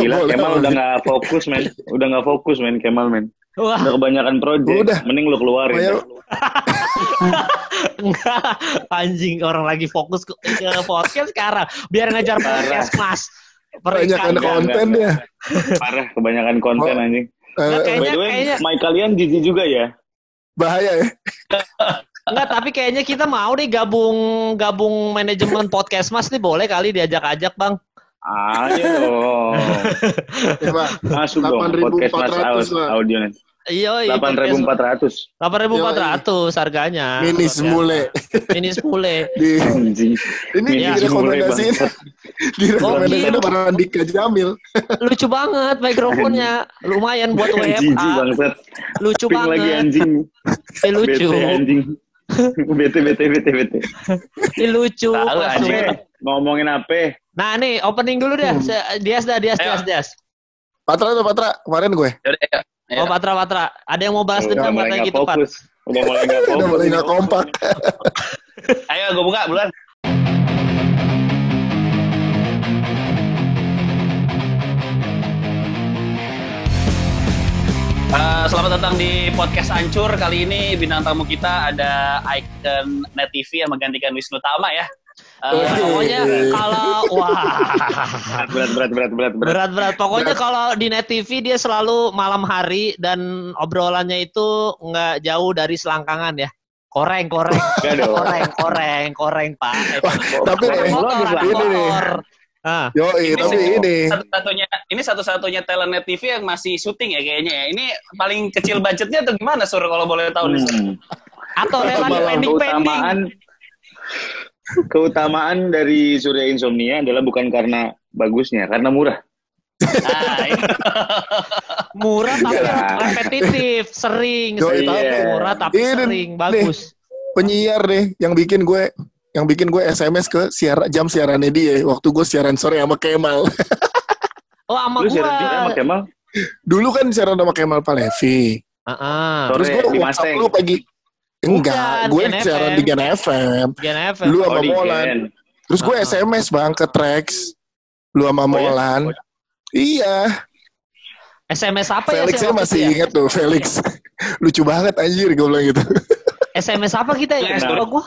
Gila, Boleh, Kemal boleh. udah nggak fokus, men. Udah nggak fokus, men. Kemal, men. Wah, Udah kebanyakan project. Udah. Mending lu keluarin. Enggak. Anjing orang lagi fokus ke, ke podcast sekarang. Biar ngejar podcast, Mas. Banyak Perikan. anak konten ya. Parah, kebanyakan konten Oh. anjing. Nggak, eh, By Kayaknya- the way, kayaknya- mic kalian jijik juga ya? bahaya ya. Enggak, tapi kayaknya kita mau nih gabung gabung manajemen podcast Mas nih boleh kali diajak-ajak, Bang. Ayo dong. Ya, Pak. Masuk dong 8.400 podcast mas aus, lah. audio Iya, iya. delapan ribu empat ratus 8.400 harganya. Mini Luar biasa. semule. Mini semule. Di, anjing ini Iya. direkomendasiin. Direkomendasiin sama Andika Jamil. Lucu banget mikrofonnya. Lumayan buat WFA. Lucu ping lagi banget. anjing Ih, lucu. bete anjing bete bete bete bete Ih, lucu. Tahu, anjing. Ngomongin apa Nah, nih opening dulu deh. Hmm. Se- Dias dah, Dias. Dias, Dias. Patra tuh Patra, kemarin gue. Yaudah, ya. Oh, Patra, Patra. Ada yang mau bahas udah dendam katanya gitu, Pat. fokus udah mulai nggak fokus Udah mulai nggak kompak. Ayo gue buka bulan. Eh, selamat datang di podcast Ancur. Kali ini bintang tamu kita ada Icon Net TV yang menggantikan Wisnu Tama ya. Eh, Iya, Wih. pokoknya kalau wah berat berat berat berat berat berat-berat. Pokoknya kalau di Net TV dia selalu malam hari dan obrolannya itu nggak jauh dari selangkangan ya. Koreng, koreng, koreng, koreng, koreng, Pak. Wah, tapi Koreng nih, motor, koreng Ini nih. motor. Ah, Yoi, Ini tapi sih. ini. satu-satunya ini satu-satunya talent Net TV yang masih syuting ya kayaknya ya. Ini paling kecil budgetnya atau gimana Sur kalau boleh tahu nih Sur? Hmm. atau relatif Malam pending-pending. Keutamaan dari Surya Insomnia adalah bukan karena bagusnya karena murah Nah. Murah tapi Iya. repetitif, sering, sering. tapi- murah tapi Ini sering, nih. bagus. penyiar deh yang bikin gue yang bikin gue SMS ke siar jam siarannya dia waktu gue siaran sore sama Kemal. Oh, sama lu siaran juga sama. Kemal Dulu kan siaran sama Kemal Palevi. Heeh. Sore Terus gue di WhatsApp lu pagi. Enggak, Bukan, gue Gen siaran FM. di Gen FM. Gen FM. Lu oh sama di Molan. Gen Terus gue. SMS bang ke Trax. Lu sama Oh, iya? Molan. Iya, SMS apa ya? Felix saya waktu masih ya? inget tuh, Felix. Lucu banget anjir gue bilang gitu. SMS apa kita ya? Nah. Lupa gua.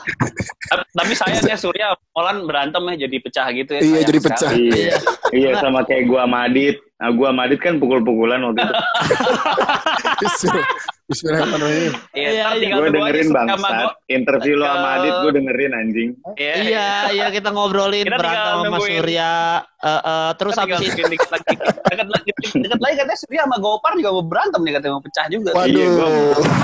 Tapi- sayangnya Surya Molan berantem ya jadi pecah gitu ya. Iya, jadi sekali. pecah. iya iya sama kayak gua sama Adit nah, gua sama Adit kan pukul-pukulan waktu itu Bismillah- Bismillahirrahmanirrahim. Iya, Iya, iya. gue dengerin Surya bang sama gua. interview lo sama Adit gue dengerin anjing Iya, Iya, iya kita ngobrolin Kita berantem sama nungguin. Surya. Eh, eh, terus habis itu dikit, dikit lagi, deket lagi, deket lagi katanya Surya sama Gopar juga mau berantem nih katanya mau pecah juga. Waduh. iya gua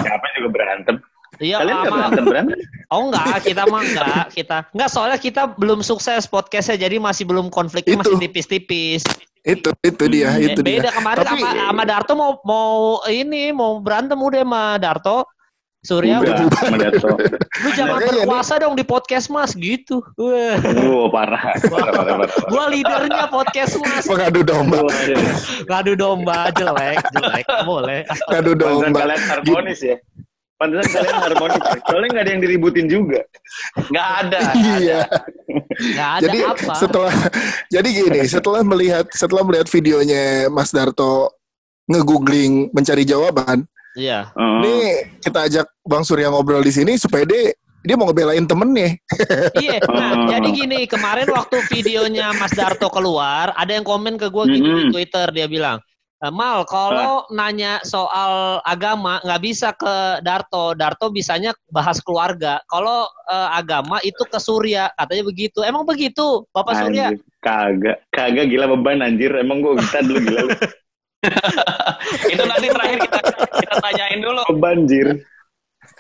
siapa juga berantem Iya, kalian nggak sama- berantem berantem Oh enggak, kita mah enggak, kita enggak soalnya kita belum sukses podcastnya jadi masih belum konfliknya Itu. masih tipis-tipis. Itu itu dia, Eh, itu dia. Beda kemarin Tapi- sama sama Darto mau mau ini mau berantem udah sama Darto. Surya, udah Dato lu jangan Makanya berkuasa dong di podcast Mas gitu. Wah, Wow, parah. parah, parah, parah. gua leadernya podcast Mas. Mengadu domba, Ngadu domba jelek, jelek. Boleh. ngadu domba. kalian harmonis ya. Pantesan kalian harmonis. ya. Soalnya nggak ada yang diributin juga. Nggak ada. Iya. Enggak ada Jadi apa. setelah jadi gini, setelah melihat setelah melihat videonya Mas Darto nge-googling mencari jawaban, Iya. Oh. nih kita ajak Bang Surya ngobrol di sini supaya dia dia mau ngebelain temennya. Iya, nah Oh. jadi gini kemarin waktu videonya Mas Darto keluar, ada yang komen ke gue gitu di Mm-mm. Twitter dia bilang, "Eh, Mal kalau nanya soal agama nggak bisa ke Darto, Darto bisanya bahas keluarga. Kalau eh, agama itu ke Surya, katanya begitu. Emang begitu, Bapak Surya? Anjir. Kagak. Kagak gila beban anjir. Emang gue bisa dulu gila. Itu nanti terakhir kita kita tanyain dulu. Beban anjir.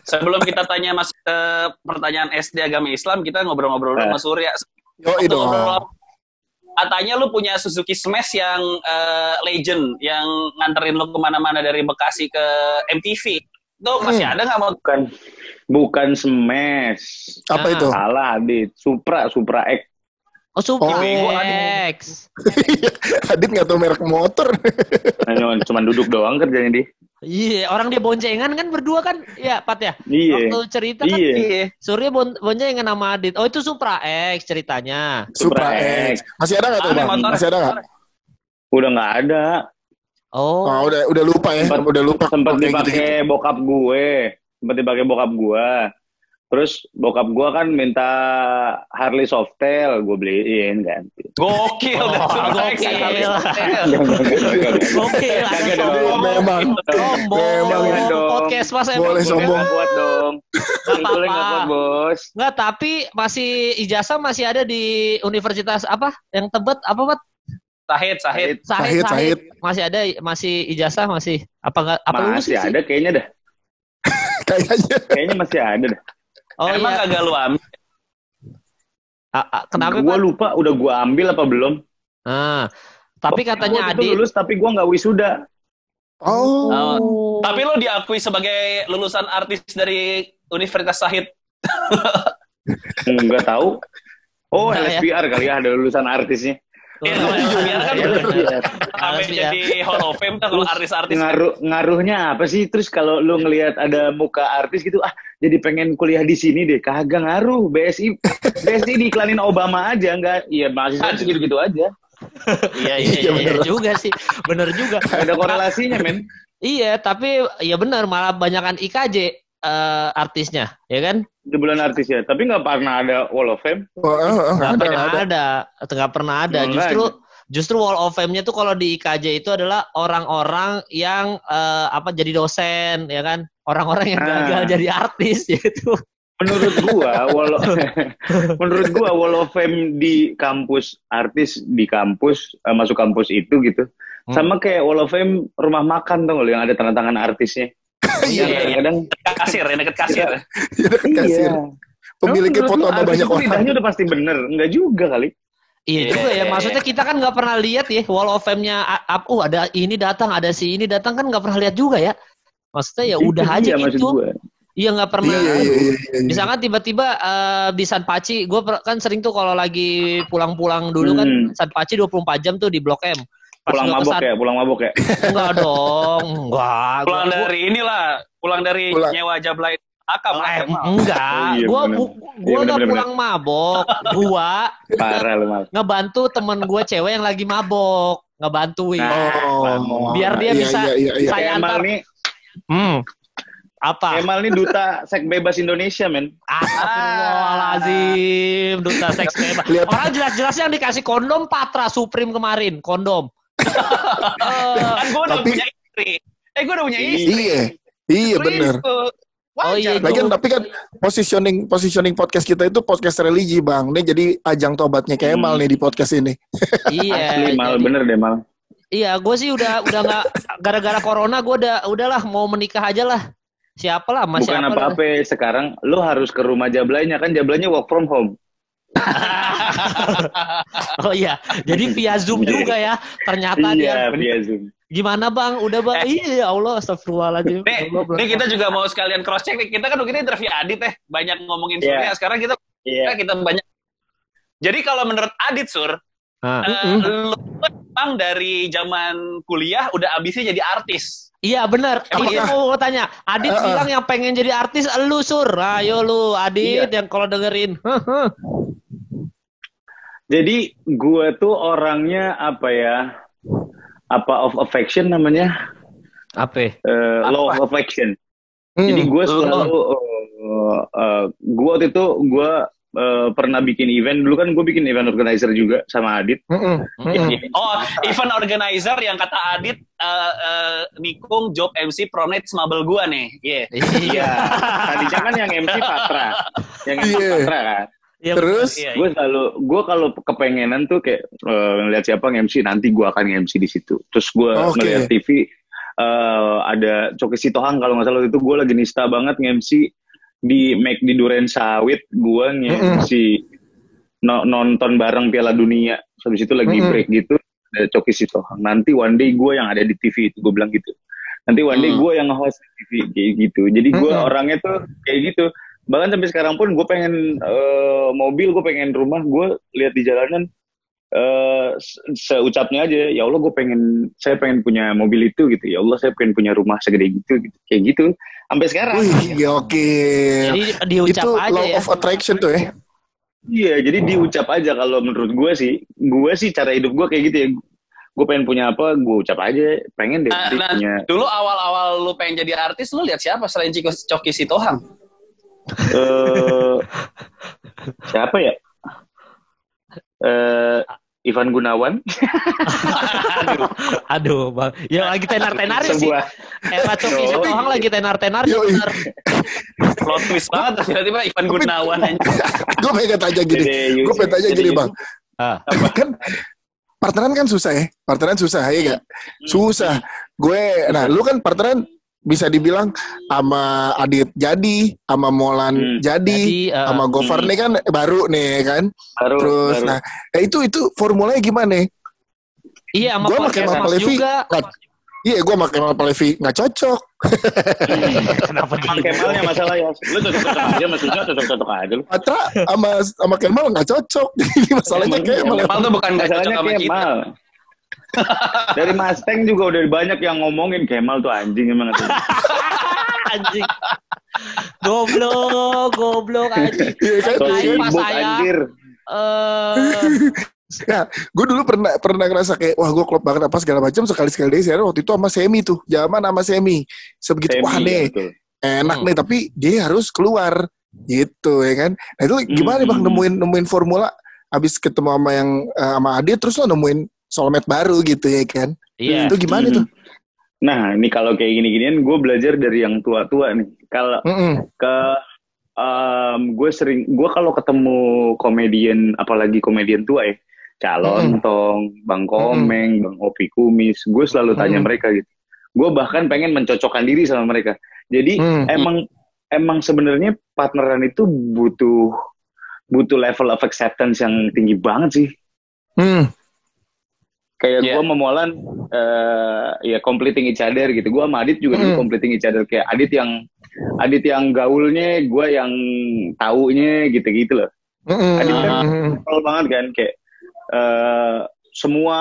Sebelum kita tanya mas ke pertanyaan SD agama Islam, kita ngobrol-ngobrol dulu Eh. sama Surya. Yo itu. Katanya lu punya Suzuki Smash yang eh, legend, yang nganterin lu ke mana-mana dari Bekasi ke MTV. Itu masih Hmm. ada nggak mau? Bukan bukan smash. Apa Ah. itu? Salah Adit. Supra, Supra X. Oh, Super bego, X. Adit nggak tahu merek motor. Hanya cuma duduk doang kerjanya dia. Iya, orang dia boncengan kan berdua kan? Ya, Pat ya. Iya. Waktu cerita kan Iya. Surya bon boncengan sama Adit. Oh, itu Supra X ceritanya. Supra Supra X. Masih ada nggak tuh Ada bang? motor. Masih ada nggak? Udah nggak ada. Oh, Oh, udah udah lupa ya, Sempat- udah lupa. Sempat dipakai gitu-gitu. bokap gue. Sempat dipakai bokap gue. Terus bokap gue kan minta Harley Softail, gue beliin kan. Gokil. Oh, gokil. Gokil. Memang. Memang dong. Podcast mas emang. Boleh sombong. nggak kuat dong. Nggak Gue nggak kuat bos. Nggak, tapi masih ijazah masih ada di universitas apa? Yang Tebet apa, Pat? Sahid, Sahid. Sahid, Sahid. Masih ada, masih ijazah masih apa enggak apa lulus Masih sih? ada kayaknya dah. Kayaknya. Kayaknya masih ada dah. Oh Emang iya. kagak lu ambil? Ah, ah, kenapa, Gue lupa udah gue ambil apa belum. Ah, tapi katanya Gua itu Adi lulus tapi gue nggak wisuda. Oh. Tapi lo diakui sebagai lulusan artis dari Universitas Sahid. Nggak tahu. Oh, ya. LSPR kali ya ada lulusan artisnya. Iya, kalau LSPR kan Iya, bener. Sampai jadi Hall of Fame tuh kalau artis-artis. Ngaruh ngaruhnya apa sih? Terus kalau lu ngelihat ada muka artis gitu, ah jadi pengen kuliah di sini deh. Kagak ngaruh. BSI BSI diiklanin Obama aja nggak? Iya mahasiswa segitu-gitu aja. Iya, iya, Iya, iya, bener. juga sih. Bener juga. Ada korelasinya, men. Iya, tapi ya benar malah banyakan IKJ eh, artisnya, ya kan? Di bulan artis ya. Tapi nggak pernah ada Wall of Fame. Oh, oh, oh, Nggak ada, pernah ada. ada, nggak pernah ada. Justru justru Wall of Fame-nya tuh kalau di IKJ itu adalah orang-orang yang eh, apa jadi dosen, ya kan? Orang-orang yang Ah. gagal jadi artis gitu. Menurut gua, wall menurut gua Wall of Fame di kampus artis di kampus eh, masuk kampus itu gitu. Hmm. Sama kayak Wall of Fame rumah makan tuh yang ada tanda tangan artisnya. Iya, kadang-kadang Kasir, yang deket kasir. Iya, dekat kasir. Pemiliknya Menurut foto sama banyak itu orang. lidahnya udah pasti bener. Enggak juga kali. Iya Iya, juga ya. iya, Maksudnya kita kan nggak pernah lihat ya Wall of Fame-nya. a- Oh ada ini datang, ada si ini datang kan nggak pernah lihat juga ya. Maksudnya ya udah Itu aja gitu. Iya nggak pernah. Iya, iya, iya, iya. Misalkan tiba-tiba eh, di San Paci, gue kan sering tuh kalau lagi pulang-pulang dulu kan Hmm. San Paci 24 jam tuh di Blok M. Pas Pulang mabok kesan- ya, pulang mabok ya. Enggak dong, enggak. Pulang Gua- dari inilah, pulang dari Pulang. nyewa jablay akam. gua- eh, akam. enggak, Oh, iya, gua bu- Iya, gua bener, bener, pulang mabok, gua Parah lu mal. ngebantu temen gue cewek yang lagi mabok, ngebantuin. Nah, Oh, Biar dia iya, bisa- Iya, iya, iya. Saya Kemal antar- nih, Hmm. Apa? Kemal nih duta seks bebas Indonesia, men. Astagfirullahaladzim, duta seks bebas. Lihat. Orang jelas-jelas yang dikasih kondom Patra Supreme kemarin, kondom. Eh, Kan gue udah Tapi- punya istri. Eh gue udah punya istri. Iya, iya bener. Itu. Oh, iya, Wajar. itu. Lagian tapi kan positioning positioning podcast kita itu podcast religi bang. Ini jadi ajang tobatnya Kemal Hmm. nih di podcast ini. iya. Asli mal, jadi- bener deh mal. Iya, gue sih udah udah nggak gara-gara corona gue udah udahlah mau menikah aja lah. Siapa lah, mas Bukan apa-apa sekarang lu harus ke rumah jablainya kan jablainya work from home. Oh iya, jadi via zoom juga ya. Ternyata iya, dia via Zoom. gimana bang? Udah bang? Iya, ya Allah, astagfirullahaladzim. Nih, Allah, nih kita juga mau sekalian cross check nih. Kita kan begini interview Adit teh, banyak ngomongin Iya. Surya. Sekarang kita Iya. kita banyak. Jadi kalau menurut Adit Sur, Ah. eh, lu emang dari zaman kuliah udah ambisi jadi artis. Iya benar. Ini Apakah- mau tanya. Adit Eh, eh. bilang yang pengen jadi artis lu sur. Ayo lu Adit Iya. yang kalau dengerin. Jadi gue tuh orangnya apa ya? Apa of affection namanya? Apa? Eh, law of affection. Hmm. Jadi gue selalu, uh, uh, gue waktu itu gue uh, pernah bikin event. Dulu kan gue bikin event organizer juga sama Adit. Mm-mm. Mm-mm. Oh, event organizer yang kata Adit eh, eh, nikung job MC prom night semabel gua nih. Iya. Iya. Tadinya kan yang MC Patra, yang MC Iya. Patra kan. Iya, Terus Iya, Gue selalu, gue kalau kepengenan tuh kayak uh, ngeliat siapa MC, nanti gue akan MC di situ. Terus gue Oke. ngeliat TV, uh, ada Coki Sitohang kalau nggak salah itu gue lagi nista banget nge-MC di Make di Duren Sawit, gue nge-MC no- nonton bareng Piala Dunia. Habis itu lagi Mm-mm. break gitu, ada Coki Sitohang. Nanti one day gue yang ada di TV itu, gue bilang gitu. Nanti one day Hmm. gue yang nge-host di TV kayak gitu. Jadi gue Mm-mm. orangnya tuh kayak gitu. Bahkan sampai sekarang pun gue pengen eh, mobil, gue pengen rumah, gue lihat di jalanan eh se- seucapnya aja, ya Allah gue pengen, saya pengen punya mobil itu gitu. Ya Allah saya pengen punya rumah segede gitu, gitu. kayak gitu. Sampai sekarang. Wih, oke. Jadi diucap Itu aja law ya. of attraction tuh ya. Iya, jadi diucap aja kalau menurut gue sih, gue sih cara hidup gue kayak gitu ya. gue pengen punya apa gue ucap aja pengen deh Nah, nah, punya dulu awal-awal lu pengen jadi artis, lu lihat siapa selain Ciko Coki Sitohang? Eh siapa ya eh Ivan Gunawan Aduh, bang. Ya lagi tenar-tenar sih. sebuah Era Coki Oh. Sitohang lagi tenar-tenar sih Yoi. bener. Plot twist banget tiba-tiba Ivan Gunawan gue pengen tanya gini. Gue pengen tanya gini bang. Ah. kan partneran kan susah ya. Partneran susah ya gak? Susah. Gue, nah lu kan partneran bisa dibilang sama Adit jadi, sama Molan Hmm. jadi, Jadi, eh, sama Gofar hmm. nih kan baru nih kan. baru Terus, baru. nah eh, itu itu formulanya gimana? iya sama Gua pakai Mama Levi. juga. Nggak- Iya, gue pakai Mama Levi nggak cocok. Kenapa gitu? Kemalnya masalah ya lu cocok-cocok aja maksudnya cocok-cocok aja lu Patra sama sama Kemal nggak cocok. Ini masalahnya Kemal. Kemal tuh bukan gak cocok masalahnya sama kita. Dari Mustang juga udah banyak yang ngomongin Kemal tuh anjing emang tuh. anjing. Goblok, goblok anjing. Iya kan? pas sibuk saya. anjir Eh, Nah, gue dulu pernah pernah ngerasa kayak wah gue klop banget apa segala macam sekali sekali deh siaran waktu itu sama Semi tuh zaman sama Semi sebegitu Semi, wah ya, nih betul. enak Hmm. nih tapi dia harus keluar gitu ya kan nah itu gimana Hmm. bang nemuin nemuin formula abis ketemu sama yang eh, sama Adit terus lo nemuin soulmate baru gitu ya kan Iya. itu gimana Hmm. tuh Nah, ini kalau kayak gini-ginian gue belajar dari yang tua-tua nih. Kalau Mm-mm. ke gue sering gue kalau ketemu komedian apalagi komedian tua ya, calon tong, bang komeng, bang opi kumis, gue selalu tanya Mm. mereka gitu. Gue bahkan pengen mencocokkan diri sama mereka. Jadi Mm. emang emang sebenarnya partneran itu butuh butuh level of acceptance yang tinggi banget sih. Hmm. Kayak Iya. gue memolan eh ya completing each other gitu gue sama Adit juga dulu Hmm. completing each other kayak Adit yang Adit yang gaulnya gue yang taunya gitu-gitu loh Mm-mm. Adit kan. Simpel banget kan kayak eh semua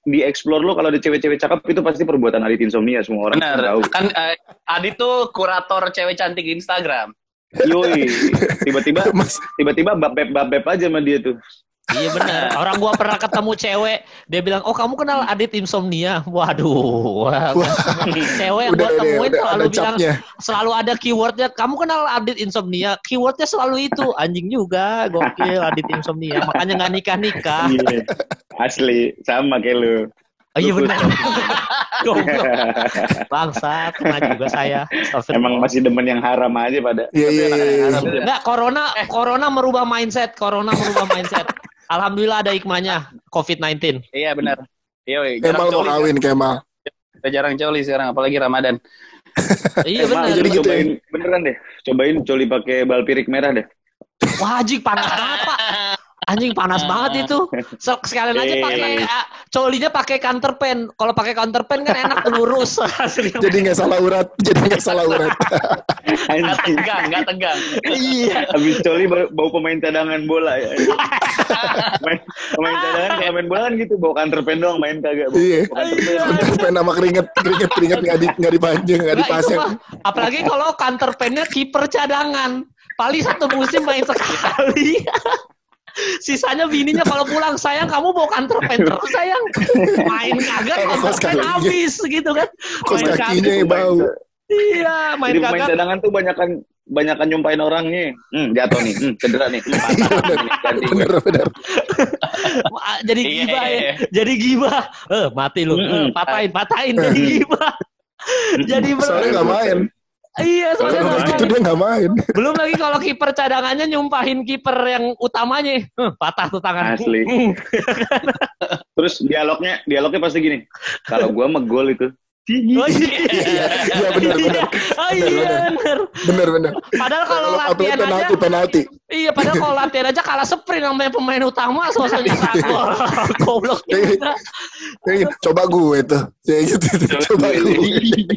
di explore lo kalau ada cewek-cewek cakep itu pasti perbuatan Adit insomnia semua orang Benar. tahu Kan eh, Adit tuh kurator cewek cantik di Instagram. yoi tiba-tiba Mas, tiba-tiba babep babep aja sama dia tuh Iya benar. Orang gua pernah ketemu cewek, dia bilang, "Oh, kamu kenal Adit Insomnia?" Waduh. Wah, cewek yang udah, gua udah, temuin udah selalu ada bilang capnya. selalu ada keywordnya. Kamu kenal Adit Insomnia? Keywordnya selalu itu. Anjing juga, gokil Adit Insomnia. Makanya nggak nikah nikah. Iya. asli sama kayak lu Oh, iya benar. Goblok. Bangsa, kena juga saya. Emang masih demen yang haram aja pada Iya, iya, iya, iya. Enggak, corona corona merubah mindset, corona merubah mindset. Alhamdulillah ada hikmahnya COVID-19. Iya benar. Iya, woi, Kemal mau kawin Kemal. Udah jarang coli sekarang, apalagi Ramadan. Iya benar. jadi gitu cobain beneran deh cobain coli pakai balpirik merah deh Wah, panas banget, Pak. Anjing panas banget itu. Se- Sekalian aja pakai Eh. ah, colinya pakai counter pen. Kalau pakai counter pen kan enak lurus. Jadi nggak salah urat, jadi nggak salah urat. Nggak tegang, nggak tegang. iya. Habis coli bau, bau pemain cadangan bola ya. main, pemain cadangan kalau main bola kan gitu, bawa counter pen doang main kagak. Iya. counter pen. Sama keringet, keringet, keringet nggak di nggak dipanjang, nggak Nah, dipasang. apalagi kalau counter pennya kiper cadangan. Paling satu musim main sekali. Sisanya bininya kalau pulang sayang kamu bawa counter pen terus sayang main kagak pen kakinya. habis gitu kan Kos Main kakinya kagak. bau. iya main Jadi kagak cadangan tuh banyakan banyakan nyumpain orangnya. Hmm, jatuh nih, hmm, cedera nih, hmm, patah nih, ganti. Bener, bener. Jadi Iya, gibah iya, ya iya. jadi gibah eh mati lu. Eh, patahin patahin jadi gibah jadi Soalnya bener nggak main. Iya soalnya Kalau main. dia nggak main. belum lagi kalau kiper cadangannya nyumpahin kiper yang utamanya patah tuh tangan Asli. Hmm. Terus dialognya, dialognya pasti gini. Kalau gua megol itu. Oh iya Iya, iya bener. oh iya bener Bener, bener. padahal kalau latihan aja penalti, penalti. Iya, padahal kalau latihan aja kalah sprint sama pemain utama sosoknya gol. Goblok gitu, Coba gue gitu, tuh. coba gue.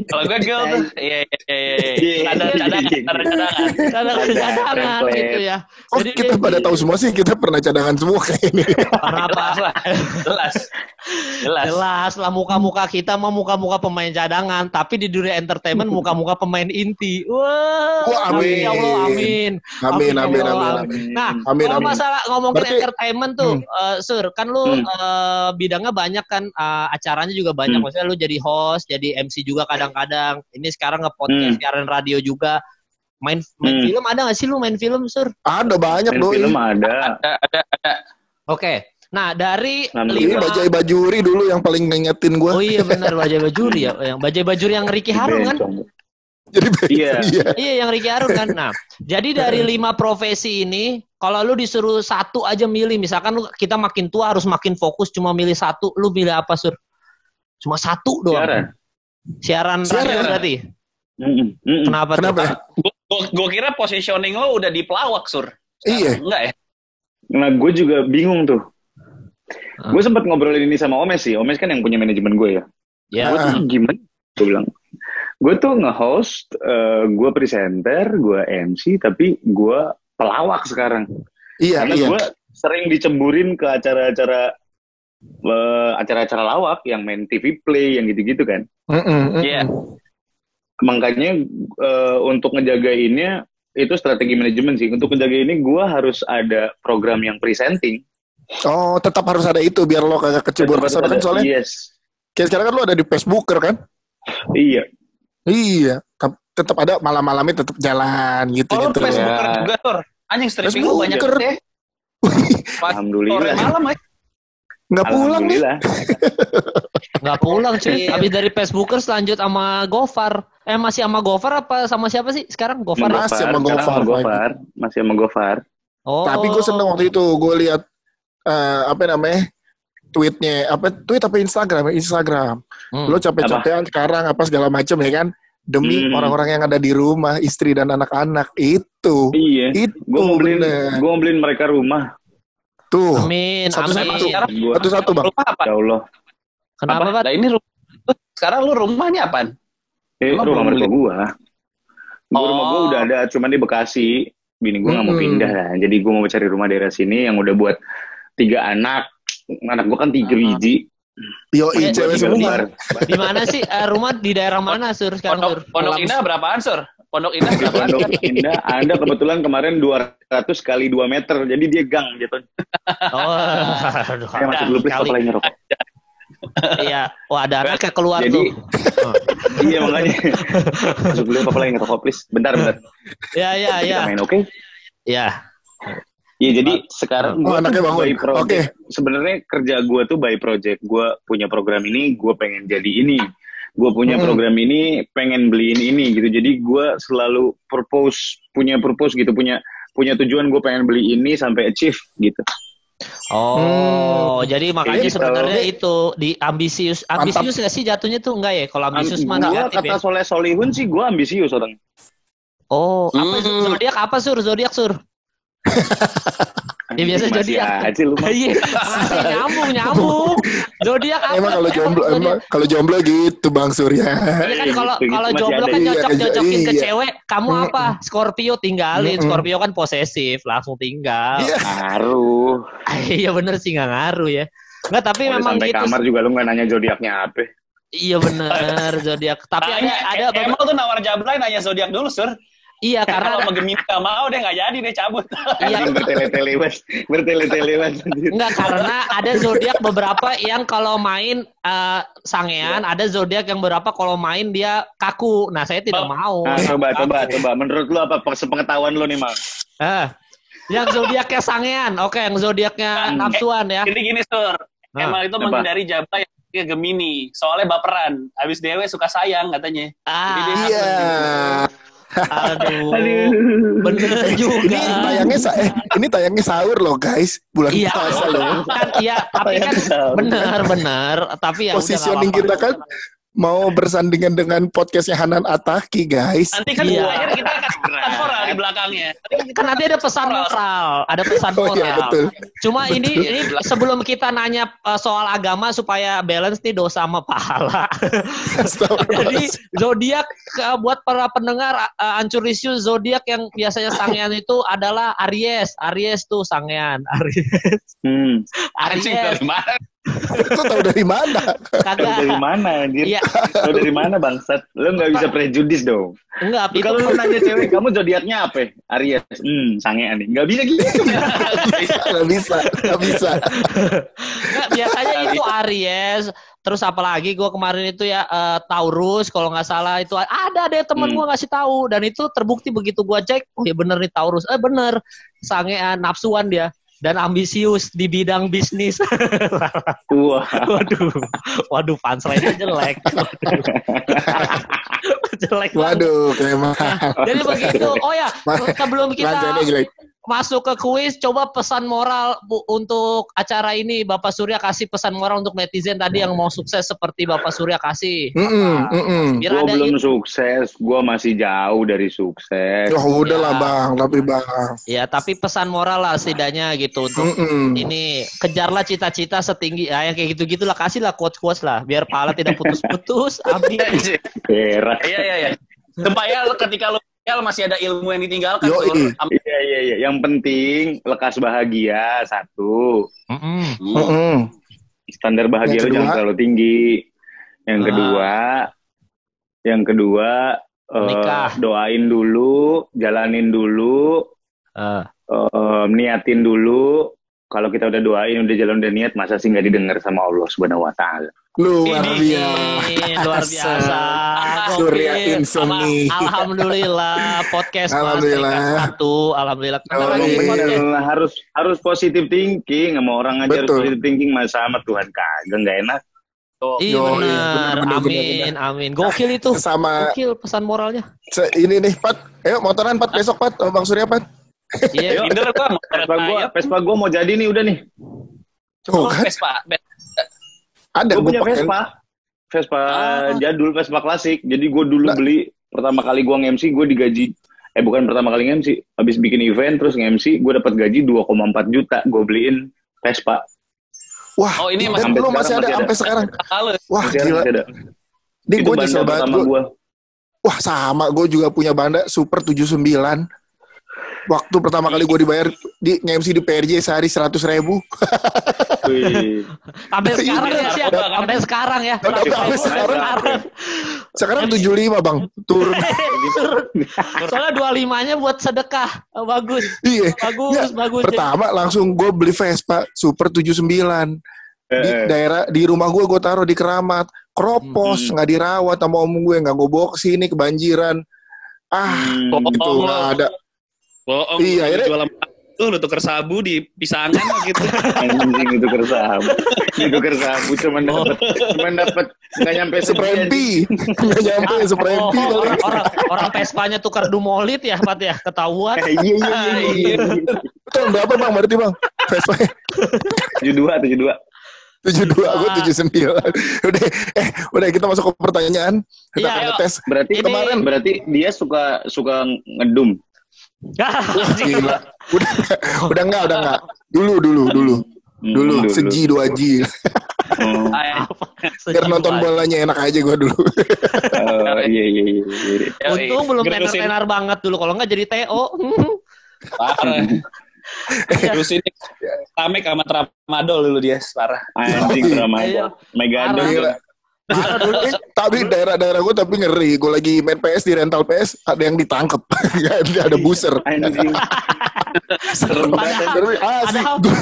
Kalau gue gel tuh, iya iya iya. iya. Ada cadangan, ada cadangan. Cadangan Template. gitu ya. Oh Jadi kita pada tahu semua sih kita pernah cadangan semua kayak ini. Apa? Jelas, jelas. Jelas lah muka-muka kita mau muka-muka pemain pemain cadangan, tapi di dunia entertainment muka-muka pemain inti. Wah, Wah, amin. ya Allah, amin. Amin, ya amin, Allah, amin, amin. Nah, Amin, kalau amin. masalah ngomongin Berarti- entertainment tuh, eh, Sur, kan lu Hmm. eh, bidangnya banyak kan, eh, acaranya juga banyak. Hmm. Maksudnya lu jadi host, jadi MC juga kadang-kadang. Ini sekarang nge-podcast, Hmm. siaran radio juga. Main main Hmm. film ada gak sih lu main film, Sur? Ada banyak Main doi. film ada. Ada, ada, ada. Oke. Nah, dari Nah, Ini lima... Bajai Bajuri dulu yang paling ngingetin gue. Oh iya benar Bajai Bajuri ya, yang Bajai Bajuri yang Ricky Harun kan? Jadi Iya. iya. Iya yang Ricky Harun kan. Nah, jadi dari lima profesi ini, kalau lu disuruh satu aja milih, misalkan lu kita makin tua harus makin fokus cuma milih satu, lu milih apa sur? Cuma satu doang. Siaran. Siaran, Siaran. radio berarti. Mm-mm, mm-mm. Kenapa? Kenapa? Gue kira positioning lo udah di pelawak, Sur. Iya. Enggak ya? Nah, gue juga bingung tuh. Ah. Gue sempat ngobrolin ini sama Omes sih. Omes kan yang punya manajemen gue ya. Ya. Gue tuh gimana? Gue bilang, gue tuh nge-host, eh, gue presenter, gue MC, tapi gue pelawak sekarang. Iya, Karena iya. gue sering dicemburin ke acara-acara eh, acara-acara lawak yang main TV play yang gitu-gitu kan. Mm-mm, mm-mm. Iya. Makanya eh, untuk ngejagainnya itu strategi manajemen sih. Untuk ngejaga ini gue harus ada program yang presenting. Oh, tetap harus ada itu biar lo kagak kecebur ke sana kan soalnya. Yes. Kayak sekarang kan lo ada di Facebooker kan? Iya. Iya, tetap ada malam-malamnya tetap jalan gitu Oh, gitu. Facebooker Ya. juga, Sur. Anjing streaming lo banyak Facebooker. banget ya. Alhamdulillah. sore malam ya. Nggak pulang nih. Alhamdulillah. Nggak pulang cuy. Iya. Habis dari Facebookers lanjut sama Gofar. Eh masih sama Gofar apa sama siapa sih sekarang Gofar? Mas- Masih sama Gofar, sama Gofar. Masih sama Gofar. Oh. Tapi gue seneng waktu itu gue lihat eh, apa namanya tweetnya apa tweet apa Instagram Instagram. Hmm. Lo capek-capekan sekarang apa segala macam ya kan demi Hmm. orang-orang yang ada di rumah istri dan anak-anak itu Iya. itu Gue mau beliin, gue mau beliin mereka rumah. tuh Amin, Satu-satu. amin. Sekarang Gua, satu-satu bang rumah apa? ya Allah. Kenapa, apa? Nah, ini rumah. Sekarang lu rumahnya apaan? Eh, Emang rumah mertua gue. Gua Oh. Rumah gue udah ada, cuman di Bekasi. Bini gue nggak mau Hmm. pindah lah. Jadi gue mau cari rumah daerah sini yang udah buat tiga anak. Anak gue kan tiga biji. yo cewek semua Di mana sih eh, rumah di daerah mana sur sekarang sur? Pondok, Pondok Indah berapaan, Sur? Pondok Indah berapaan? Pondok Indah ada kebetulan kemarin 200 kali 2 meter. Jadi dia gang gitu. Oh, aduh, Saya masuk dulu please kali. kepalanya rokok. Iya, wah ada anak kayak keluar Jadi- tuh. iya makanya. Masuk dulu kepalanya rokok please. Bentar bentar. Ya, ya, ya, Kita main oke? ya. Iya jadi sekarang Oh, gua anaknya bangun. by project. Oke. Sebenarnya kerja gue tuh by project. Gue punya program ini, gue pengen jadi ini. Gue punya Hmm. program ini, pengen beliin ini gitu. Jadi gue selalu purpose, punya purpose gitu, punya punya tujuan gue pengen beli ini sampai achieve gitu. Oh, jadi makanya Jadi sebenarnya kalau- itu di ambisius, ambisius nggak sih jatuhnya tuh enggak ya? Kalau ambisius mah gue negatif kata ya. Soleh Solihun sih gue ambisius orang. Oh, apa Hmm. zodiak apa sur? Zodiak sur? Ya, biasa Masih zodiak. aja lu mah. Iya, nyambung nyambung. Zodiak apa? emang kalau jomblo emang kalau jomblo gitu bang Surya Iya kan kalau kalau jomblo kan Iya, nyocok nyocokin ke iya. cewek. Kamu apa? Scorpio tinggalin. Scorpio kan posesif, langsung tinggal. Iya. Ngaruh. Iya bener sih nggak ngaruh ya. Nggak tapi Udah memang sampai gitu. kamar juga lu nggak nanya zodiaknya apa. Iya bener zodiak. Tapi ada Tanya, ada eh, Emang tuh nawar jablay nanya zodiak dulu, Sur. Iya Kalau karena sama Gemini gak mau, dia gak jadi, dia cabut. iya bertele-tele mas, bertele-tele mas. Enggak karena ada zodiak beberapa yang kalau main eh, sangean, ada zodiak yang beberapa kalau main dia kaku. Nah, saya tidak Bang. mau. Nah, coba, coba, coba. Menurut lu apa sepengetahuan lu nih, Mang? Eh, yang zodiaknya sangean. Oke, yang zodiaknya Hmm. nafsuan ya. Gini gini, Sur. Nah, Emang itu apa? menghindari jablay yang Gemini. Soalnya baperan. Habis dewe suka sayang katanya. Ah, iya aduh. Aduh. Bener juga. ini tayangnya sa- eh ini tayangnya sahur loh guys bulan Iya, puasa loh kan iya, tapi kan bener bener, tapi ya positioning kita kan mau bersandingan dengan podcastnya Hanan Ataki guys Nanti kan Iya. akhir kita akan moral di belakangnya. kan nanti ada pesan moral, ada pesan oh moral. iya betul Cuma ini ini sebelum kita nanya uh, soal agama supaya balance nih dosa sama pahala. Jadi zodiak uh, buat para pendengar uh, Ancurisius zodiak yang biasanya sangean itu adalah Aries. Aries tuh sangean. Aries. Hmm. Aries. dari mana? Itu tahu dari mana? Tahu Kagak. dari mana anjir? Iya, Tahu dari mana bangsat? Lu nggak bisa prejudis dong. enggak itu Kalau lu nanya cewek, kamu zodiaknya apa? Aries. Hmm, sangean nih. Nggak bisa gitu. Gak bisa, gak bisa. Enggak, biasanya itu Aries. Terus apalagi gue kemarin itu ya eh, Taurus kalau nggak salah itu ada deh temen Hmm. gue ngasih tahu dan itu terbukti begitu gue cek oh ya bener nih Taurus eh bener sangean nafsuan dia dan ambisius di bidang bisnis Wah. waduh waduh punchline-nya jelek waduh. jelek. Waduh, kayak mah. jadi begitu oh ya sebelum kita jelek. Masuk ke kuis, coba pesan moral Bu, untuk acara ini Bapak Surya kasih pesan moral untuk netizen tadi yang mau sukses seperti Bapak Surya kasih. Mm-mm, mm-mm. Biar Gue ada belum in- sukses. Gue masih jauh dari sukses. Oh, udah lah Ya. bang, tapi bang. ya tapi pesan moral lah setidaknya gitu untuk Mm-mm. ini kejarlah cita-cita setinggi ya yang kayak gitu-gitulah kasihlah quotes-quotes lah biar pala tidak putus-putus. Amin. Iya iya iya. Supaya ketika lo tinggal masih ada ilmu yang ditinggalkan. Am- Iya iya iya. Yang penting lekas bahagia satu. Mm-mm. Hmm. Mm-mm. Standar bahagia Yang lu jangan terlalu tinggi. Yang Ah. kedua, yang kedua eh, Menikah. doain dulu, jalanin dulu, Eh, eh, niatin dulu. Kalau kita udah doain, udah jalan udah niat, masa sih nggak didengar sama Allah Subhanahu Wa Taala? Luar biasa. luar biasa. Surya. Insomni. Al- Alhamdulillah podcast Alhamdulillah. Satu. Alhamdulillah. Oh, iya. Bener, harus harus positive thinking sama orang aja harus Betul. positive thinking masa sama Tuhan kagak nggak enak. Iya Yo, benar. iya, benar, benar, Amin, amin. Gokil itu. Sama Gokil pesan moralnya. se- ini nih, Pat. Ayo motoran Pat besok Pat, Bang Surya Pat. Iya. Tinder gua mau Vespa gua. Vespa gua mau jadi nih udah nih. Tuh Oh, kan, Vespa. ada Gue punya gua pakai. Vespa. Vespa Ah. jadul, Vespa klasik. Jadi gue dulu Lah. beli pertama kali gue nge-MC gue digaji eh bukan pertama kali nge-MC, habis bikin event terus nge-MC gue dapat gaji 2,4 juta. Gue beliin Vespa. Wah, Oh, ini dan masih- belum sampai masih ada sekarang masih ada. sampai sekarang. Wah, Masih gila. masih ada. Ini gue nyesel banget. Gua-. Wah, sama. Gue juga punya banda Super 79. Waktu pertama kali gue dibayar di nge-MC di PRJ sehari 100 ribu. Sampai sekarang ya, Siap. Udah, Sampai sekarang ya. Sampai sekarang. Sekarang 75 bang. Turun. Soalnya 25-nya buat sedekah. Oh, bagus. iya. Bagus, bagus. Pertama langsung gue beli Vespa Super 79. Di Eh, daerah di rumah gue gue taruh di keramat. Kropos Hmm. nggak dirawat sama om gue nggak gue bawa ke sini kebanjiran. Ah, hmm, Bohong itu lo. nggak ada. Bohong. Iya, lu akhirnya- jual lu lu tuker sabu di pisangan gitu. anjing itu kersabu. itu kersabu cuman Oh. dapat cuman dapat nggak nyampe. Seprempi, nggak nyampe Oh, seprempi oh, kali. orang, orang, orang Vespanya tukar dumolit ya, Pat ya, ketahuan. Eh, Iya iya iya. iya, iya. Tahun berapa bang berarti bang? Vespa Tujuh dua tujuh dua. 72, gue 79. Udah, eh, udah kita masuk ke pertanyaan. Kita Iya, akan ngetes. Berarti Ini- kemarin berarti dia suka suka ngedum. Gila. Udah, udah enggak, udah enggak. Dulu, dulu, dulu. Hmm, Dulu, seji dua ji. Oh, Ay, Biar nonton bolanya enak aja gue dulu. oh, iya iya iya. iya. Untung belum tenar-tenar banget dulu, kalau nggak jadi TO. Parah. Terus ini Tamek sama Tramadol dulu dia parah. Anjing Iya. Megadon. Parah. Dulu. Eh, tapi daerah-daerah gue tapi ngeri. Gue lagi main PS di rental PS, ada yang ditangkep. ada, ada buser. Anjing. Serem banget.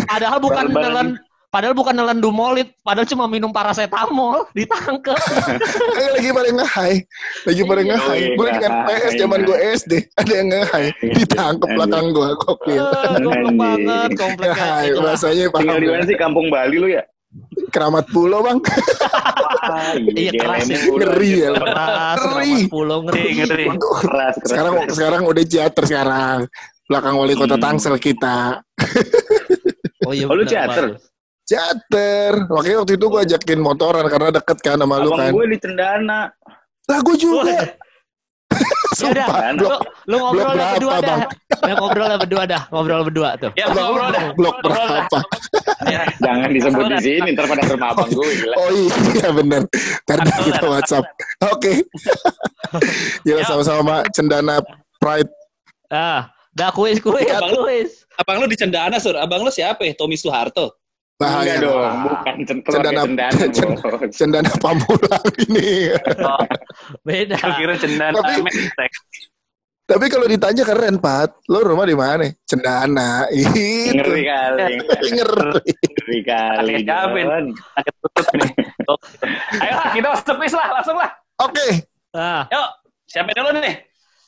Padahal, bukan nelen, padahal bukan nelen dumolit, padahal cuma minum paracetamol, ditangkep. Lagi pada nge-high. Lagi pada Iya, nge-high. iya, Gue lagi main nge-high. PS zaman gue SD. Ada yang nge-high. Ditangkep belakang gue. Gokil. Eh, Goblok Anjing. banget, komplek kayak Nge-high. gitu lah. Bahasanya Tinggal paham. di mana sih kampung Bali lu ya? Keramat Pulau bang. Ah, Iya, keras ya. Ngeri ya. Keras, Ngeri. Pulau ngeri. ngeri. Keras, keras. sekarang sekarang udah teater sekarang. Belakang wali kota Hmm. Tangsel kita. Oh iya, Oh, lu teater? Teater. Makanya waktu itu gue ajakin motoran karena deket kan sama lu Abang kan. gue di Cendana. Lah gue juga. Ya udah, Sumpah. lu, Blok, lu ngobrol blok lah berdua berapa, dah. Bang? Ya, ngobrol lah berdua dah, ngobrol berdua tuh. Ya ngobrol dah. blok Ngobrol dah. berapa? Jangan disebut di sini, ntar pada rumah abang gue. Gila. Oh iya bener. Karena kita WhatsApp. Oke. Gila Ya. sama-sama Cendana Pride. Ah, dah kuis kuis Abang lu- kuis. Abang lu di Cendana, Sur. Abang lu siapa ya? Tommy Soeharto. Bahaya. Enggak dong, bukan Cendana- cendana, cen- bos. Cendana Pamulang ini. Oh, Beda. kira cendana Tapi-. Tapi kalau ditanya keren, Pat. Lo rumah di mana? Cendana. Itu. Ngeri kali. Ngeri. Ngeri kali. Oh. Ayo kita masuk quiz lah, langsung lah. Oke. Nah, Yuk, siapa dulu nih?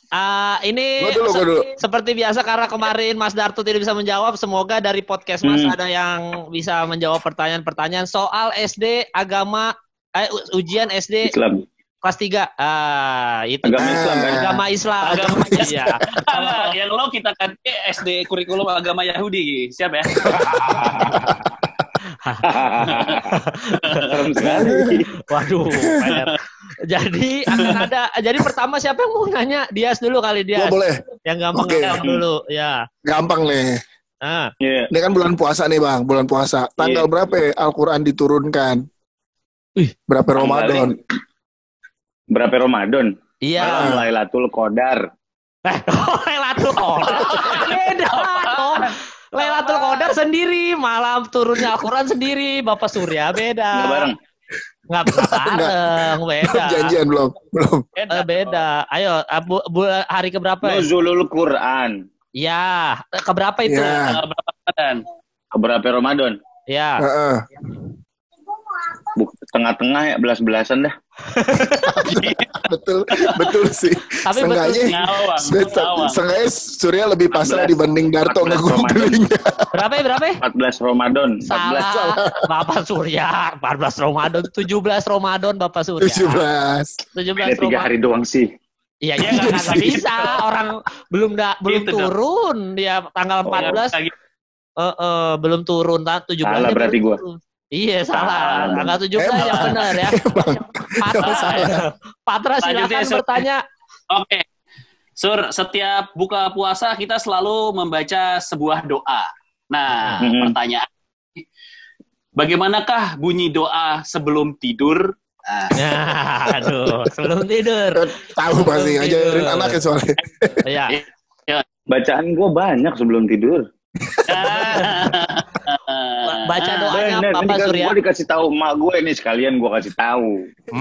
Ah, ini Gua dulu, gua se- dulu. seperti biasa karena kemarin Mas Darto tidak bisa menjawab, semoga dari podcast Mas Hmm. ada yang bisa menjawab pertanyaan-pertanyaan soal SD, agama, eh, ujian SD Islam. kelas 3. Ah, itu Agama Islam kan? agama Islam. Agama Iya. Enggak, yang lo kita kan eh, SD kurikulum agama Yahudi. Siap ya? Serem sekali. Waduh. Jadi akan ada. Jadi pertama siapa yang mau nanya? Dias dulu kali Gua Dias. boleh. Yang gampang gampang dulu. Ya. Gampang nih. Nah, Iya. Ini kan bulan puasa nih, Bang. Bulan puasa. Tanggal Iya. berapa ya Al-Quran diturunkan? Wih. Berapa Ramadan? Berapa Ramadan? iya. Malam Lailatul Qadar. Eh, Lailatul Qadar. Beda dong. Lailatul Qadar sendiri, malam turunnya Al-Quran sendiri, Bapak Surya beda. Bareng. Nggak nggak bareng, beda. Janjian belum? Belum. Eh, beda. Ayo, ah, bu, bu- hari keberapa? ya? Nuzulul Quran. Ya, keberapa itu? Ya. Eh, berapa Ramadan? Berapa Ramadan? Ya. Heeh. Buk- Tengah-tengah ya, belas-belasan dah. betul, betul sih. Tapi betul Seenggaknya, sih. Ngawang, betul. ngawang. Seenggaknya Surya lebih pasrah 14. dibanding Darto 14 ngegooglingnya. Berapa ya, berapa ya? 14 Ramadan. 14. Salah. Bapak Surya, 14 Ramadan, 17 Ramadan Bapak Surya. 17. 17 Ada tiga hari Ramadan. doang sih. Iya, iya nggak nggak bisa. Orang belum da, belum Gitu dong. turun dia tanggal Oh, 14 Lagi- eh, eh, belum turun, ta- 17 Salah berarti turun. Iya, salah. Salah. Tanggal 17 yang Emang. benar ya. Emang. Patra, salah. Patra Lanjut silakan ya, Sur. bertanya. Oke. Sur, setiap buka puasa kita selalu membaca sebuah doa. Nah, Mhm. pertanyaan Bagaimanakah bunyi doa sebelum tidur? Nah, Nah, aduh, sebelum tidur. Tahu pasti ngajarin anaknya soalnya. Iya. Bacaan gue banyak sebelum tidur. Baca doanya Bener, ini kan Surya. gue dikasih tahu emak gue nih sekalian gue kasih tahu.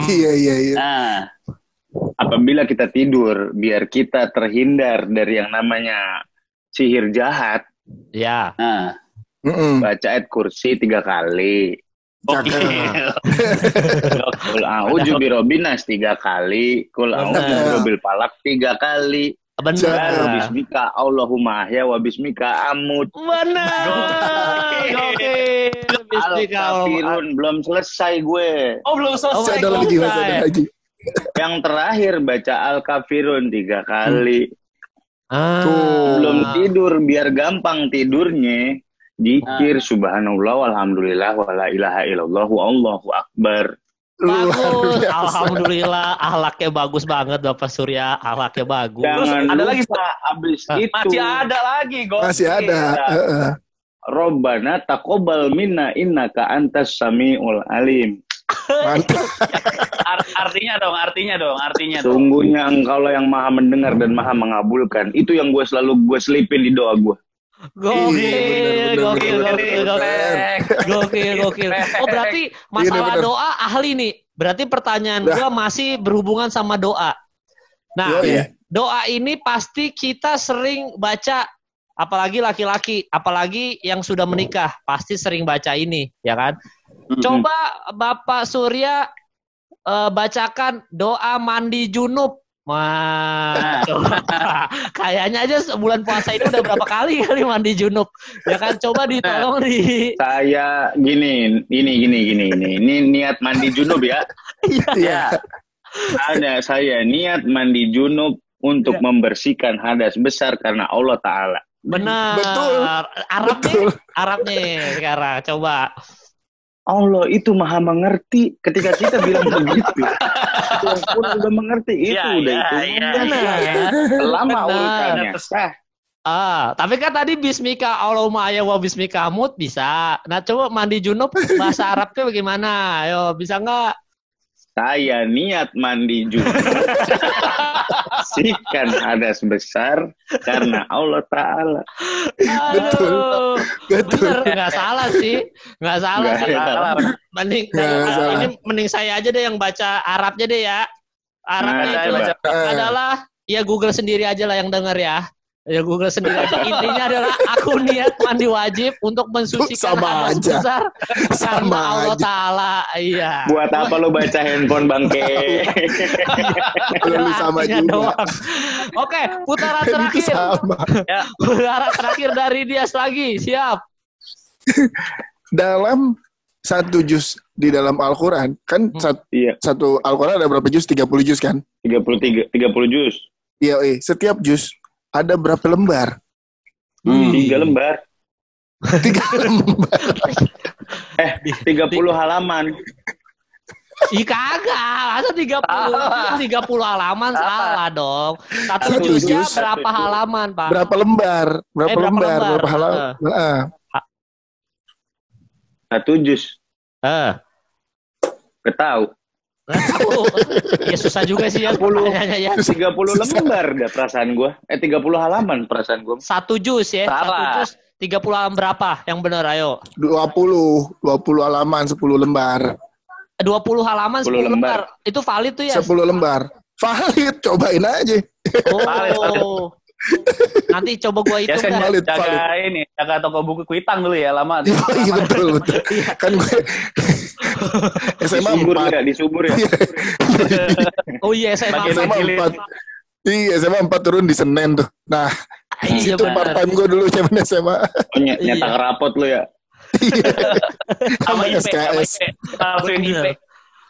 Iya, iya, iya. Nah, Apabila kita tidur, biar kita terhindar dari yang namanya sihir jahat, Ya. nah. Mm-mm. baca ayat kursi tiga kali. Oke. Kul a'udzu birobbinas tiga kali. Kul a'udzu Bener. birabbil falak tiga kali. Benar. Bismika Allahumma ahya wa bismika amut. Benar. Oke. Bismika Allah. Al-kafirun belum selesai gue. Oh, belum Oh, selesai. Masih ada lagi, masih ada lagi. Yang terakhir baca al-kafirun tiga kali. Ah. Tuh. Belum tidur biar gampang tidurnya. Jikir subhanallah walhamdulillah wala ilaha illallah wallahu akbar. Bagus. Alhamdulillah ahlaknya bagus banget Bapak Surya. Ahlaknya bagus. Jangan ada lupa lagi, abis Ah, itu Masih ada lagi, Gok. Masih ada. Heeh. Robbana taqabbal minna innaka antas samiul alim. Mantap. Artinya dong, artinya dong, artinya dong. Sungguhnya engkau yang maha mendengar dan maha mengabulkan. Itu yang gue selalu gue selipin di doa gue. Gokil, Iya, gokil, gokil, gokil, gokil, gokil. Oh berarti masalah bener. doa ahli nih. Berarti pertanyaan Dah. gua masih berhubungan sama doa. Nah, Yoi. doa ini pasti kita sering baca, apalagi laki-laki, apalagi yang sudah menikah, pasti sering baca ini, ya kan? Coba Bapak Surya eh, bacakan doa mandi junub. Wah, kayaknya aja sebulan puasa ini udah berapa kali kali mandi junub. Ya kan, coba ditolong di. Saya gini, ini gini gini gini. Ini niat mandi junub ya. Iya. Ada saya niat mandi junub untuk membersihkan hadas besar karena Allah Taala. Benar. Betul. Arabnya, Betul. Arabnya sekarang. Coba. Allah itu maha mengerti ketika kita bilang begitu. Allah pun udah mengerti itu Iya, udah iya, itu. iya, iya. Lama Benar. urutannya. Sah. Ah, tapi kan tadi bismika Allahumma ya wa bismika mut bisa. Nah, coba mandi junub bahasa Arabnya bagaimana? Ayo, bisa nggak? Saya niat mandi junub menyaksikan ada sebesar karena Allah Ta'ala. Betul. Betul. Bener, nggak salah sih. Nggak salah Nggak sih. salah. Mending, nah, salah. ini mending saya aja deh yang baca Arabnya deh ya. Arabnya Nah. Eh, adalah, ya Google sendiri aja lah yang denger ya. Ya Google sendiri aja. Intinya adalah aku niat mandi wajib untuk mensucikan Sama aja. besar karena Sama Allah aja. Ta'ala. Iya. Buat apa lo baca handphone bangke? Lu sama Artinya juga. doang. Oke, putaran terakhir. sama. Putaran terakhir dari Dias lagi. Siap. Dalam satu juz di dalam Al-Quran, kan Hmm. sat- Iya, satu Al-Quran ada berapa juz? 30 juz kan? 33 30 juz. Iya, eh. setiap juz ada berapa lembar? Hmm. Tiga lembar. Tiga lembar. Eh, 30 halaman. Ih kagak, masa 30 Salah. 30 halaman salah dong. Satu Satu jusnya juz. berapa halaman, Pak? Berapa lembar? Berapa, Eh, berapa lembar? lembar? Berapa halaman? Heeh. Satu juz. Eh, Ketahu. nggak tahu. Ya susah juga sih ya 30. pertanyaannya ya. 30 lembar dah perasaan gua. Eh 30 halaman perasaan gua. Satu jus ya, satu Salah. jus 30 halaman berapa? Yang benar ayo. 20, 20 halaman, 10 lembar. 20 halaman 10 10 lembar. lembar. Itu valid tuh ya? 10 lembar. Valid, cobain aja. Oh. Nanti coba gua Ya hitung kan dah. valid, jaga valid. ini, jaga toko buku kuitang dulu ya lama. iya betul, betul. Kan gue SMA Disubur 4. ya, disubur ya. Oh iya, saya Bagian maaf. SMA Jilid. 4. Iya, SMA 4 turun di Senin tuh. Nah, Iya itu part time gue dulu zaman SMA. Oh, ny- nyetak Iya. rapot lu ya. sama Sama IP, sama SKS. IP.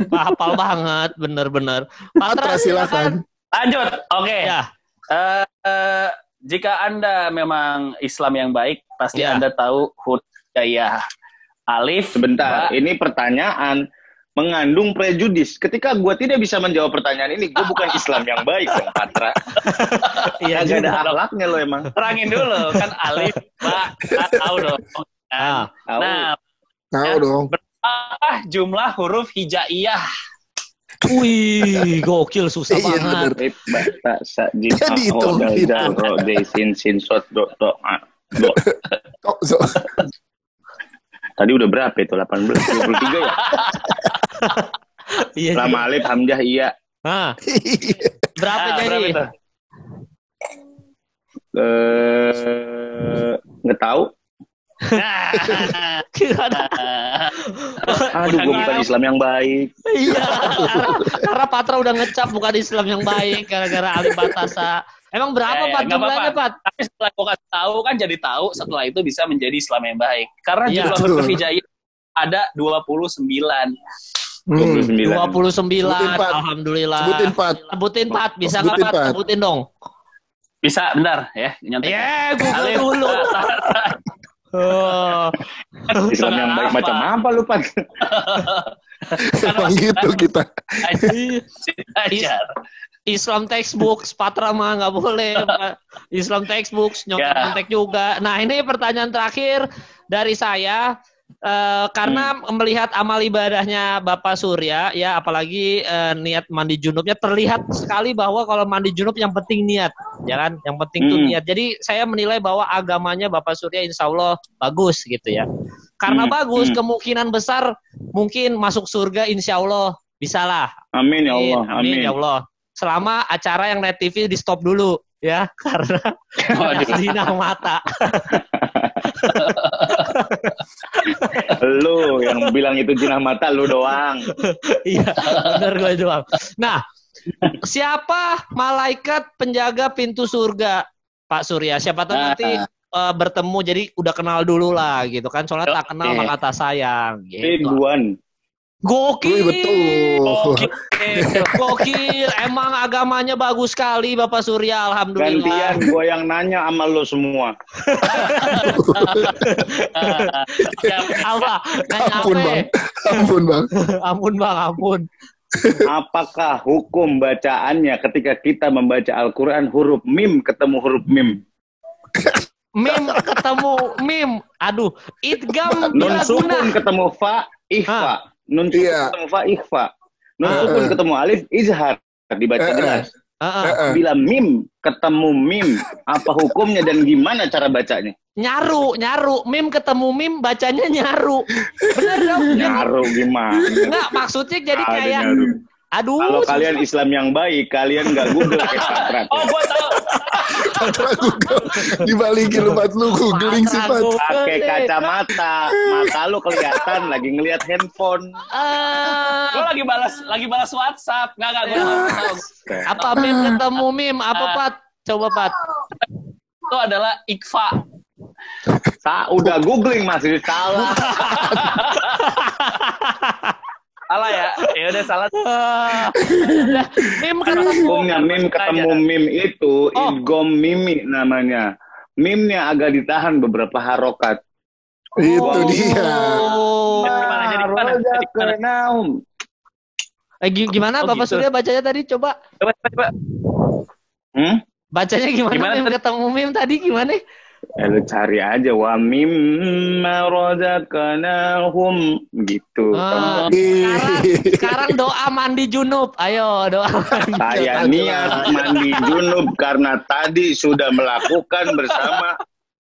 Hafal banget, bener-bener. Patra silakan. Lanjut, oke. Ya, Eh, eh, jika Anda memang Islam yang baik, pasti Ya. Anda tahu huruf hijaiyah. Alif, Sebentar, ba, ini pertanyaan mengandung prejudis. Ketika gua tidak bisa menjawab pertanyaan ini, gua bukan Islam yang baik dong, Patra. iya Kagak ada akhlaknya lo emang. terangin dulu kan Alif, ba, ah, tahu dong. Ah. Tahu. Nah, Tahu dong. berapa jumlah huruf hijaiyah? Wih, gokil susah Iya, banget. Rip, bata, sa, jim, Jadi itu, sin, sin, sot, do, do, do. Tadi udah berapa itu? 18, 23 ya? Iya. Lama alif, hamzah, iya. Nah, berapa Ah, jadi? berapa itu? Eh, nggak tahu. Aduh, gue bukan Islam yang baik. Iya, karena, karena Patra udah ngecap bukan Islam yang baik gara-gara alif batasa. Emang berapa Ya, ya, Pat nggak jumlahnya. Pat? Tapi setelah gue kasih tahu kan jadi tahu setelah itu bisa menjadi Islam yang baik. Karena Iya. jumlah hijaiyah ada 29. hmm, 29. 29. Sebutin, Pat. Alhamdulillah. sebutin Pat. Sebutin Pat, bisa nggak Sebutin, Pat? Pat. Sebutin dong. Bisa, bentar ya, nyontek. Ya, Google Alif. dulu. Oh. Islam yang baik Apa? macam apa lu, Pak? Emang gitu kita. Ajar. Islam textbook, Patra mah nggak boleh. Islam textbook, nyontek Ya. nyontek juga. Nah ini pertanyaan terakhir dari saya. Eh, karena melihat amal ibadahnya Bapak Surya, ya apalagi eh, niat mandi junubnya terlihat sekali bahwa kalau mandi junub yang penting niat, ya kan? Yang penting tuh Hmm. niat. Jadi saya menilai bahwa agamanya Bapak Surya Insya Allah bagus gitu ya. Karena Hmm, bagus, hmm. kemungkinan besar mungkin masuk surga Insya Allah bisa lah. Amin ya Allah, Amin, amin. ya Allah. Selama acara yang net TV di stop dulu ya karena zina mata. Lu yang bilang itu jinah mata lu doang. Iya, benar gue doang. Nah, siapa malaikat penjaga pintu surga? Pak Surya, siapa tahu nanti eh, bertemu jadi udah kenal dulu lah gitu kan. Soalnya tak kenal maka tak sayang gitu. Ridwan. Gokil. Betul. Oke. Gokil. Emang agamanya bagus sekali Bapak Surya, alhamdulillah. Gantian gua yang nanya sama lu semua. Ya, Apa? Nanya Ampun, apa? Bang. Ampun, Bang. ampun Bang, ampun. Apakah hukum bacaannya ketika kita membaca Al-Quran huruf mim ketemu huruf mim? Mim ketemu mim. Aduh, idgam Nun bila guna. sukun ketemu fa, ikhfa. Nun sukun Iya. ketemu fa, ikhfa. Nun Ah, sukun ketemu alif, izhar. Dibaca eh. jelas. Heeh. Heeh. Bila mim ketemu mim, apa hukumnya dan gimana cara bacanya? Nyaru, nyaru. Mim ketemu mim bacanya nyaru. Bener dong? Nyaru gimana? Enggak, maksudnya jadi Ada kayak nyaru. aduh. Kalau kalian Islam yang baik, kalian nggak Google kayak. Oh, gua tahu. Patra Google. Dibalikin lu Pat lu googling sih Pat. Pakai kacamata, mata lu kelihatan lagi ngelihat handphone. Ah, Gua lagi balas lagi balas WhatsApp. Enggak enggak gua Ya. tahu. apa mim ketemu mim? Apa Ah. Pat? Coba Pat. Itu adalah ikfa. Sa udah googling masih salah. Salah ya? Ya udah salah. Mim Karena ketemu hukumnya mim ketemu mim itu Oh. idgom mimi namanya. Mimnya agak ditahan beberapa harokat. Itu Oh. dia. Gimana, jadi gimana? Jadi gimana? Eh, gi- gimana Oh, Bapak gitu. Surya bacanya tadi? Coba Coba coba coba. Hmm? bacanya gimana? Gimana mim tadi? ketemu mim tadi gimana? Ya lu cari aja wa mimma razaqnahum gitu. Ah. Sekarang, sekarang doa mandi junub. Ayo doa. mandi. Saya niat mandi junub karena tadi sudah melakukan bersama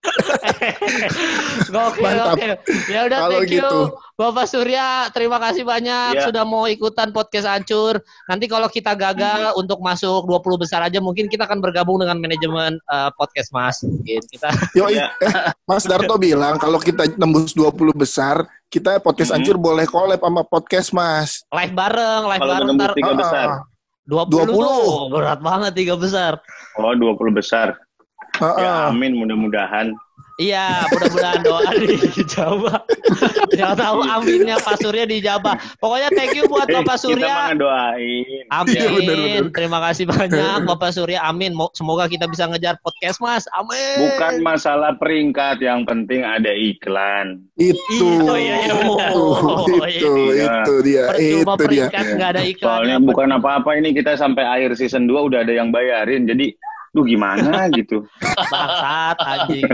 Gokil, Mantap. gokil. Ya udah Kalau thank you gitu. Bapak Surya, terima kasih banyak Ya. sudah mau ikutan podcast hancur. Nanti kalau kita gagal Hmm. untuk masuk 20 besar aja mungkin kita akan bergabung dengan manajemen eh, podcast Mas. Mungkin kita Yo, Ya. eh, Mas Darto bilang kalau kita nembus 20 besar, kita podcast Mhm. hancur boleh collab sama podcast Mas. live bareng, live kalau bareng Ah, besar. 20, 20. tuh. Berat banget tiga besar. Oh 20 besar. Heeh. Ya amin mudah-mudahan. Iya, mudah-mudahan doa dijawab. Jangan tahu aminnya Pak Surya dijawab. Pokoknya thank you buat Eh, Bapak Kita Surya. mah ngedoain. Amin. Benar. Terima kasih banyak Bapak Surya. Amin. Mo- Semoga kita bisa ngejar podcast Mas. Amin. Bukan masalah peringkat, yang penting ada iklan. Itu. Oh, iya, iya. Itu, Oh, itu, iya. itu dia, Percuma itu dia. peringkat nggak ada iklan. Soalnya bukan apa-apa ini kita sampai akhir season 2 udah ada yang bayarin. Jadi, lu gimana gitu. bangsat anjing.